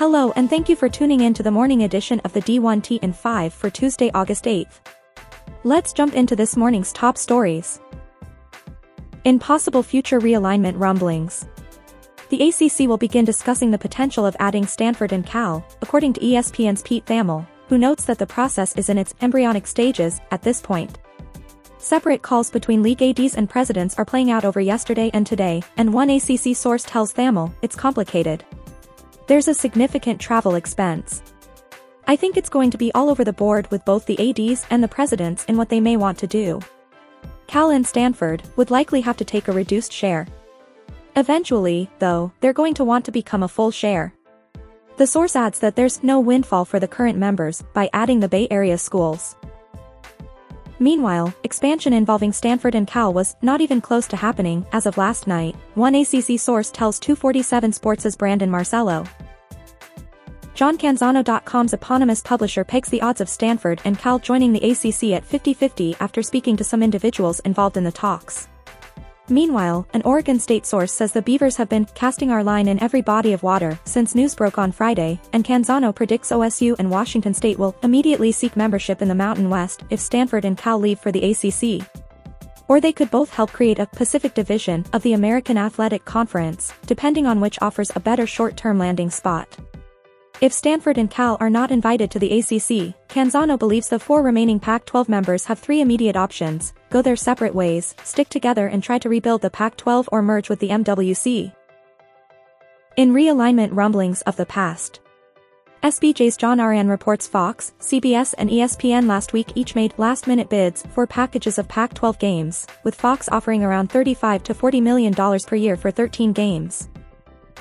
Hello and thank you for tuning in to the morning edition of the D1T in 5 for Tuesday, August 8th. Let's jump into this morning's top stories. In possible future realignment rumblings. The ACC will begin discussing the potential of adding Stanford and Cal, according to ESPN's Pete Thamel, who notes that the process is in its embryonic stages at this point. Separate calls between league ADs and presidents are playing out over yesterday and today, and one ACC source tells Thamel it's complicated. There's a significant travel expense. I think it's going to be all over the board with both the ADs and the presidents in what they may want to do. Cal and Stanford would likely have to take a reduced share. Eventually, though, they're going to want to become a full share. The source adds that there's no windfall for the current members by adding the Bay Area schools. Meanwhile, expansion involving Stanford and Cal was not even close to happening as of last night, one ACC source tells 247 Sports' Brandon Marcello. JohnCanzano.com's eponymous publisher pegs the odds of Stanford and Cal joining the ACC at 50-50 after speaking to some individuals involved in the talks. Meanwhile, an Oregon State source says the Beavers have been casting our line in every body of water since news broke on Friday, and Canzano predicts OSU and Washington State will immediately seek membership in the Mountain West if Stanford and Cal leave for the ACC. Or they could both help create a Pacific Division of the American Athletic Conference, depending on which offers a better short-term landing spot. If Stanford and Cal are not invited to the ACC, Canzano believes the four remaining Pac-12 members have three immediate options, go their separate ways, stick together and try to rebuild the Pac-12 or merge with the MWC. In realignment rumblings of the past. SBJ's John Ourand reports Fox, CBS and ESPN last week each made last-minute bids for packages of Pac-12 games, with Fox offering around 35 to $40 million per year for 13 games.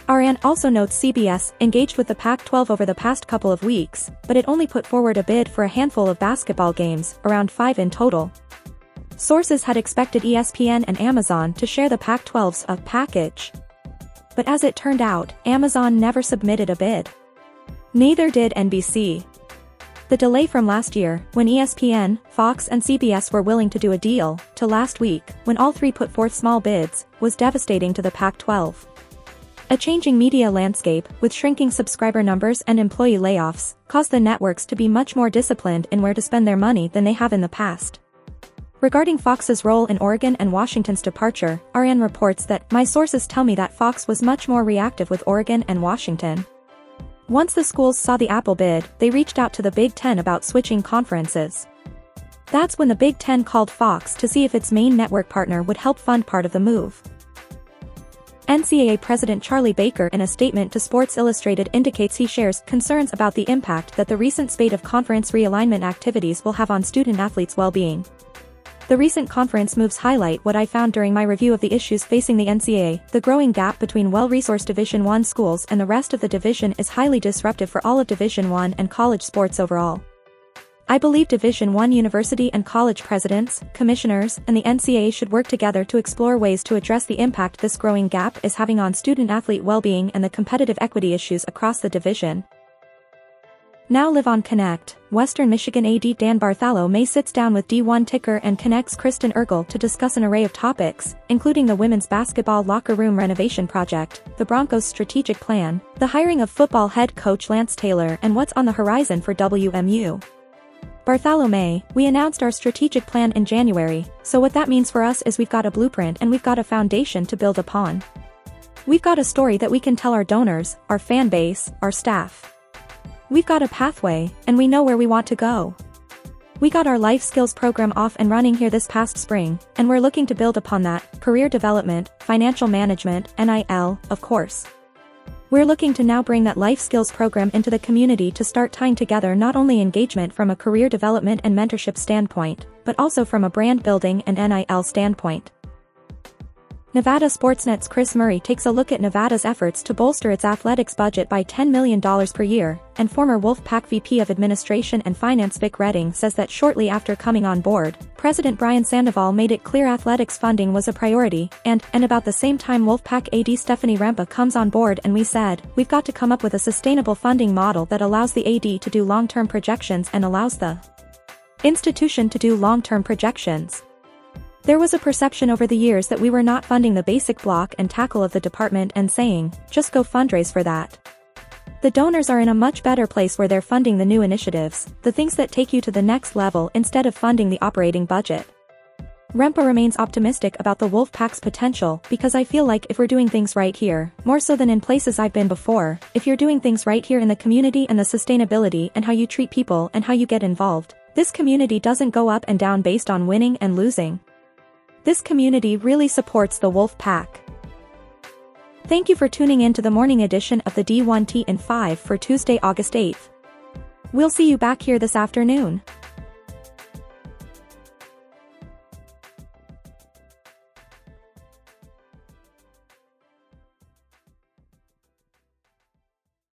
Ourand also notes CBS engaged with the Pac-12 over the past couple of weeks, but it only put forward a bid for a handful of basketball games, around five in total. Sources had expected ESPN and Amazon to share the Pac-12's a uh, package. But as it turned out, Amazon never submitted a bid. Neither did NBC. The delay from last year, when ESPN, Fox and CBS were willing to do a deal, to last week, when all three put forth small bids, was devastating to the Pac-12. A changing media landscape, with shrinking subscriber numbers and employee layoffs, caused the networks to be much more disciplined in where to spend their money than they have in the past. Regarding Fox's role in Oregon and Washington's departure, Ourand reports that, my sources tell me that Fox was much more reactive with Oregon and Washington. Once the schools saw the Apple bid, they reached out to the Big Ten about switching conferences. That's when the Big Ten called Fox to see if its main network partner would help fund part of the move. NCAA President Charlie Baker in a statement to Sports Illustrated indicates he shares concerns about the impact that the recent spate of conference realignment activities will have on student-athletes' well-being. The recent conference moves highlight what I found during my review of the issues facing the NCAA. The growing gap between well-resourced Division I schools and the rest of the division is highly disruptive for all of Division I and college sports overall. I believe Division I university and college presidents, commissioners, and the NCAA should work together to explore ways to address the impact this growing gap is having on student-athlete well-being and the competitive equity issues across the division. Now Live on Connect, Western Michigan AD Dan Barthalo Bartholomew sits down with D1 Ticker and Connect's Kristen Ergel to discuss an array of topics, including the women's basketball locker room renovation project, the Broncos' strategic plan, the hiring of football head coach Lance Taylor and what's on the horizon for WMU. Bartholomew, we announced our strategic plan in January, so what that means for us is we've got a blueprint and we've got a foundation to build upon. We've got a story that we can tell our donors, our fan base, our staff. We've got a pathway, and we know where we want to go. We got our life skills program off and running here this past spring, and we're looking to build upon that, career development, financial management, NIL, of course. We're looking to now bring that life skills program into the community to start tying together not only engagement from a career development and mentorship standpoint, but also from a brand building and NIL standpoint. Nevada Sportsnet's Chris Murray takes a look at Nevada's efforts to bolster its athletics budget by $10 million per year, and former Wolfpack VP of Administration and Finance Vic Redding says that shortly after coming on board, President Brian Sandoval made it clear athletics funding was a priority, and, and about the same time Wolfpack AD Stephanie Rempe comes on board and we said, we've got to come up with a sustainable funding model that allows the AD to do long-term projections and allows the institution to do long-term projections. There was a perception over the years that we were not funding the basic block and tackle of the department and saying, just go fundraise for that. The donors are in a much better place where they're funding the new initiatives, the things that take you to the next level instead of funding the operating budget. Rempe remains optimistic about the Wolfpack's potential because I feel like if we're doing things right here, more so than in places I've been before, if you're doing things right here in the community and the sustainability and how you treat people and how you get involved, this community doesn't go up and down based on winning and losing. This community really supports the wolf pack. Thank you for tuning in to the morning edition of the D1T and 5 for Tuesday, August 8th. We'll see you back here this afternoon.